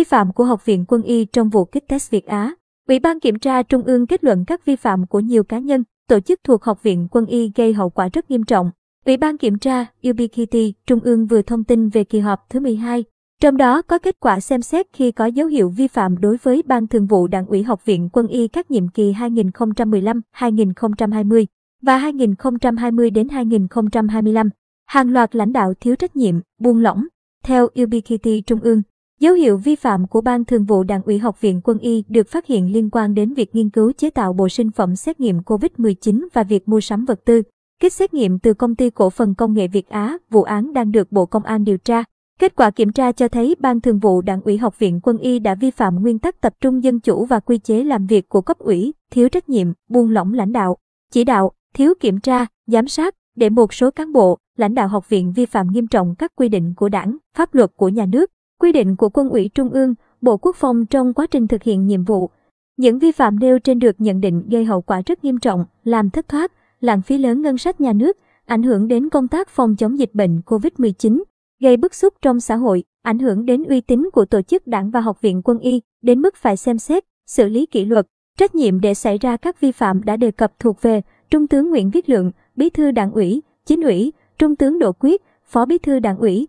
Vi phạm của Học viện Quân y trong vụ kích test Việt Á. Ủy ban Kiểm tra Trung ương kết luận các vi phạm của nhiều cá nhân, tổ chức thuộc Học viện Quân y gây hậu quả rất nghiêm trọng. Ủy ban Kiểm tra UBKT Trung ương vừa thông tin về kỳ họp thứ 12, trong đó có kết quả xem xét khi có dấu hiệu vi phạm đối với Ban Thường vụ Đảng ủy Học viện Quân y các nhiệm kỳ 2015-2020 và 2020 đến 2025. Hàng loạt lãnh đạo thiếu trách nhiệm, buông lỏng. Theo UBKT Trung ương, dấu hiệu vi phạm của Ban Thường vụ Đảng ủy Học viện Quân y được phát hiện liên quan đến việc nghiên cứu chế tạo bộ sinh phẩm xét nghiệm COVID-19 và việc mua sắm vật tư, kit xét nghiệm từ công ty cổ phần công nghệ Việt Á, vụ án đang được Bộ Công an điều tra. Kết quả kiểm tra cho thấy Ban Thường vụ Đảng ủy Học viện Quân y đã vi phạm nguyên tắc tập trung dân chủ và quy chế làm việc của cấp ủy, thiếu trách nhiệm, buông lỏng lãnh đạo, chỉ đạo, thiếu kiểm tra, giám sát, để một số cán bộ, lãnh đạo học viện vi phạm nghiêm trọng các quy định của đảng, pháp luật của nhà nước, quy định của quân ủy trung ương, Bộ Quốc phòng trong quá trình thực hiện nhiệm vụ. Những vi phạm nêu trên được nhận định gây hậu quả rất nghiêm trọng, làm thất thoát, lãng phí lớn ngân sách nhà nước, ảnh hưởng đến công tác phòng chống dịch bệnh COVID-19, gây bức xúc trong xã hội, ảnh hưởng đến uy tín của tổ chức đảng và học viện quân y, đến mức phải xem xét, xử lý kỷ luật. Trách nhiệm để xảy ra các vi phạm đã đề cập thuộc về Trung tướng Nguyễn Viết Lượng, Bí thư Đảng ủy, Chính ủy, Trung tướng Đỗ Quyết, Phó Bí thư Đảng ủy,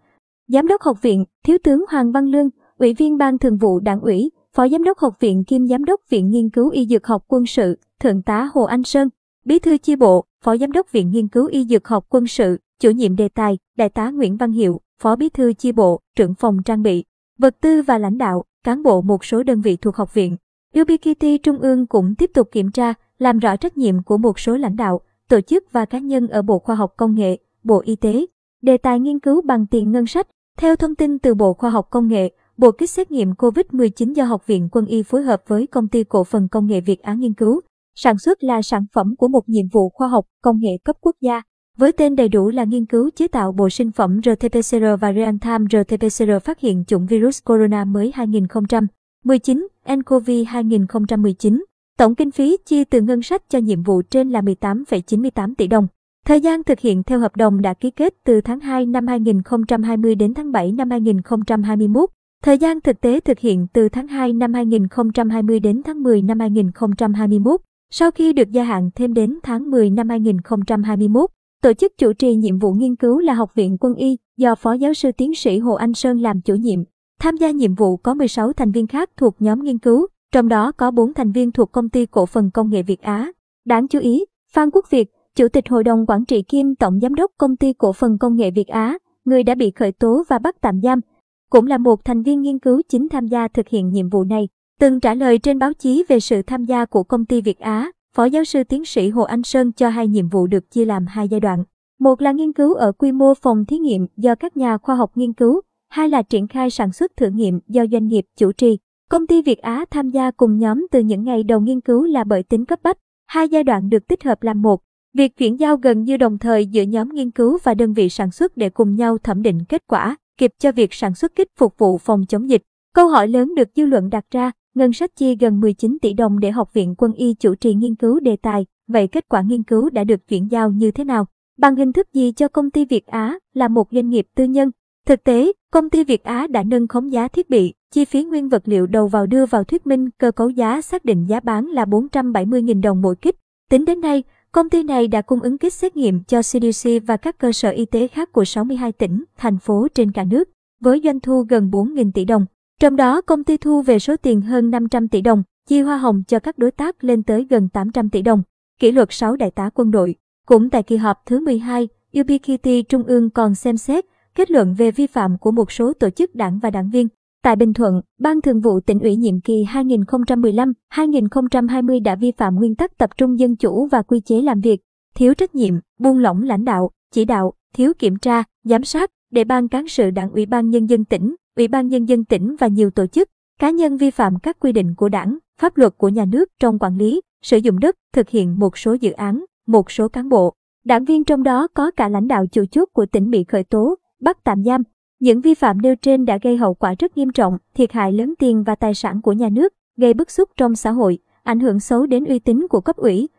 Giám đốc học viện, Thiếu tướng Hoàng Văn Lương, Ủy viên Ban Thường vụ Đảng ủy, Phó Giám đốc học viện kiêm Giám đốc Viện Nghiên cứu Y Dược học Quân sự, Thượng tá Hồ Anh Sơn, Bí thư chi bộ, Phó Giám đốc Viện Nghiên cứu Y Dược học Quân sự, chủ nhiệm đề tài, Đại tá Nguyễn Văn Hiệu, Phó Bí thư chi bộ, trưởng phòng trang bị, vật tư và lãnh đạo, cán bộ một số đơn vị thuộc học viện. UBKT Trung ương cũng tiếp tục kiểm tra, làm rõ trách nhiệm của một số lãnh đạo, tổ chức và cá nhân ở Bộ Khoa học Công nghệ, Bộ Y tế. Đề tài nghiên cứu bằng tiền ngân sách. Theo thông tin từ Bộ Khoa học Công nghệ, Bộ kit xét nghiệm COVID-19 do Học viện Quân y phối hợp với Công ty Cổ phần Công nghệ Việt Á nghiên cứu, sản xuất là sản phẩm của một nhiệm vụ khoa học, công nghệ cấp quốc gia. Với tên đầy đủ là nghiên cứu chế tạo bộ sinh phẩm RT-PCR và Real-Time RT-PCR phát hiện chủng virus corona mới 2019, nCoV 2019. Tổng kinh phí chi từ ngân sách cho nhiệm vụ trên là 18,98 tỷ đồng. Thời gian thực hiện theo hợp đồng đã ký kết từ tháng 2 năm 2020 đến tháng 7 năm 2021. Thời gian thực tế thực hiện từ tháng 2 năm 2020 đến tháng 10 năm 2021. Sau khi được gia hạn thêm đến tháng 10 năm 2021, tổ chức chủ trì nhiệm vụ nghiên cứu là Học viện Quân y do Phó Giáo sư Tiến sĩ Hồ Anh Sơn làm chủ nhiệm. Tham gia nhiệm vụ có 16 thành viên khác thuộc nhóm nghiên cứu, trong đó có 4 thành viên thuộc công ty cổ phần công nghệ Việt Á. Đáng chú ý, Phan Quốc Việt, Chủ tịch Hội đồng Quản trị kiêm Tổng Giám đốc Công ty Cổ phần Công nghệ Việt Á, người đã bị khởi tố và bắt tạm giam, cũng là một thành viên nghiên cứu chính tham gia thực hiện nhiệm vụ này. Từng trả lời trên báo chí về sự tham gia của công ty Việt Á, Phó giáo sư tiến sĩ Hồ Anh Sơn cho hai nhiệm vụ được chia làm hai giai đoạn. Một là nghiên cứu ở quy mô phòng thí nghiệm do các nhà khoa học nghiên cứu, hai là triển khai sản xuất thử nghiệm do doanh nghiệp chủ trì. Công ty Việt Á tham gia cùng nhóm từ những ngày đầu nghiên cứu là bởi tính cấp bách, hai giai đoạn được tích hợp làm một. Việc chuyển giao gần như đồng thời giữa nhóm nghiên cứu và đơn vị sản xuất để cùng nhau thẩm định kết quả, kịp cho việc sản xuất kit phục vụ phòng chống dịch. Câu hỏi lớn được dư luận đặt ra, ngân sách chi gần 19 tỷ đồng để Học viện Quân y chủ trì nghiên cứu đề tài, vậy kết quả nghiên cứu đã được chuyển giao như thế nào? Bằng hình thức gì cho công ty Việt Á là một doanh nghiệp tư nhân? Thực tế, công ty Việt Á đã nâng khống giá thiết bị, chi phí nguyên vật liệu đầu vào đưa vào thuyết minh cơ cấu giá xác định giá bán là 470.000 đồng mỗi kit. Tính đến nay, công ty này đã cung ứng kit xét nghiệm cho CDC và các cơ sở y tế khác của 62 tỉnh, thành phố trên cả nước, với doanh thu gần 4.000 tỷ đồng. Trong đó, công ty thu về số tiền hơn 500 tỷ đồng, chi hoa hồng cho các đối tác lên tới gần 800 tỷ đồng. Kỷ luật 6 đại tá quân đội. Cũng tại kỳ họp thứ 12, UBKT Trung ương còn xem xét, kết luận về vi phạm của một số tổ chức đảng và đảng viên. Tại Bình Thuận, Ban Thường vụ tỉnh ủy nhiệm kỳ 2015-2020 đã vi phạm nguyên tắc tập trung dân chủ và quy chế làm việc, thiếu trách nhiệm, buông lỏng lãnh đạo, chỉ đạo, thiếu kiểm tra, giám sát, để ban cán sự đảng ủy ban nhân dân tỉnh, ủy ban nhân dân tỉnh và nhiều tổ chức, cá nhân vi phạm các quy định của đảng, pháp luật của nhà nước trong quản lý, sử dụng đất, thực hiện một số dự án, một số cán bộ, đảng viên trong đó có cả lãnh đạo chủ chốt của tỉnh bị khởi tố, bắt tạm giam. Những vi phạm nêu trên đã gây hậu quả rất nghiêm trọng, thiệt hại lớn tiền và tài sản của nhà nước, gây bức xúc trong xã hội, ảnh hưởng xấu đến uy tín của cấp ủy,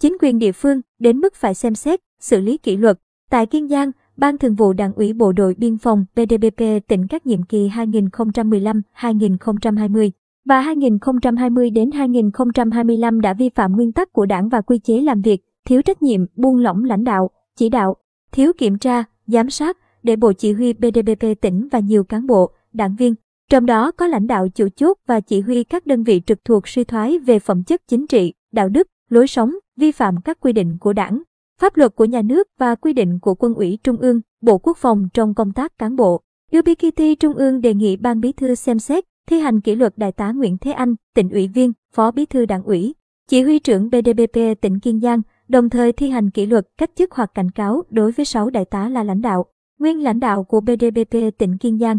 chính quyền địa phương, đến mức phải xem xét, xử lý kỷ luật. Tại Kiên Giang, Ban Thường vụ Đảng ủy Bộ đội Biên phòng pdpp tỉnh các nhiệm kỳ 2015-2020 và 2020 đến 2025 đã vi phạm nguyên tắc của Đảng và quy chế làm việc, thiếu trách nhiệm, buông lỏng lãnh đạo, chỉ đạo, thiếu kiểm tra, giám sát để Bộ Chỉ huy BDBP tỉnh và nhiều cán bộ, đảng viên, trong đó có lãnh đạo chủ chốt và chỉ huy các đơn vị trực thuộc suy thoái về phẩm chất chính trị, đạo đức, lối sống, vi phạm các quy định của đảng, pháp luật của nhà nước và quy định của quân ủy Trung ương, Bộ Quốc phòng trong công tác cán bộ. UBKT Trung ương đề nghị Ban Bí thư xem xét, thi hành kỷ luật Đại tá Nguyễn Thế Anh, tỉnh ủy viên, Phó Bí thư Đảng ủy, Chỉ huy trưởng BDBP tỉnh Kiên Giang, đồng thời thi hành kỷ luật cách chức hoặc cảnh cáo đối với 6 đại tá là lãnh đạo, nguyên lãnh đạo của BDBP tỉnh Kiên Giang.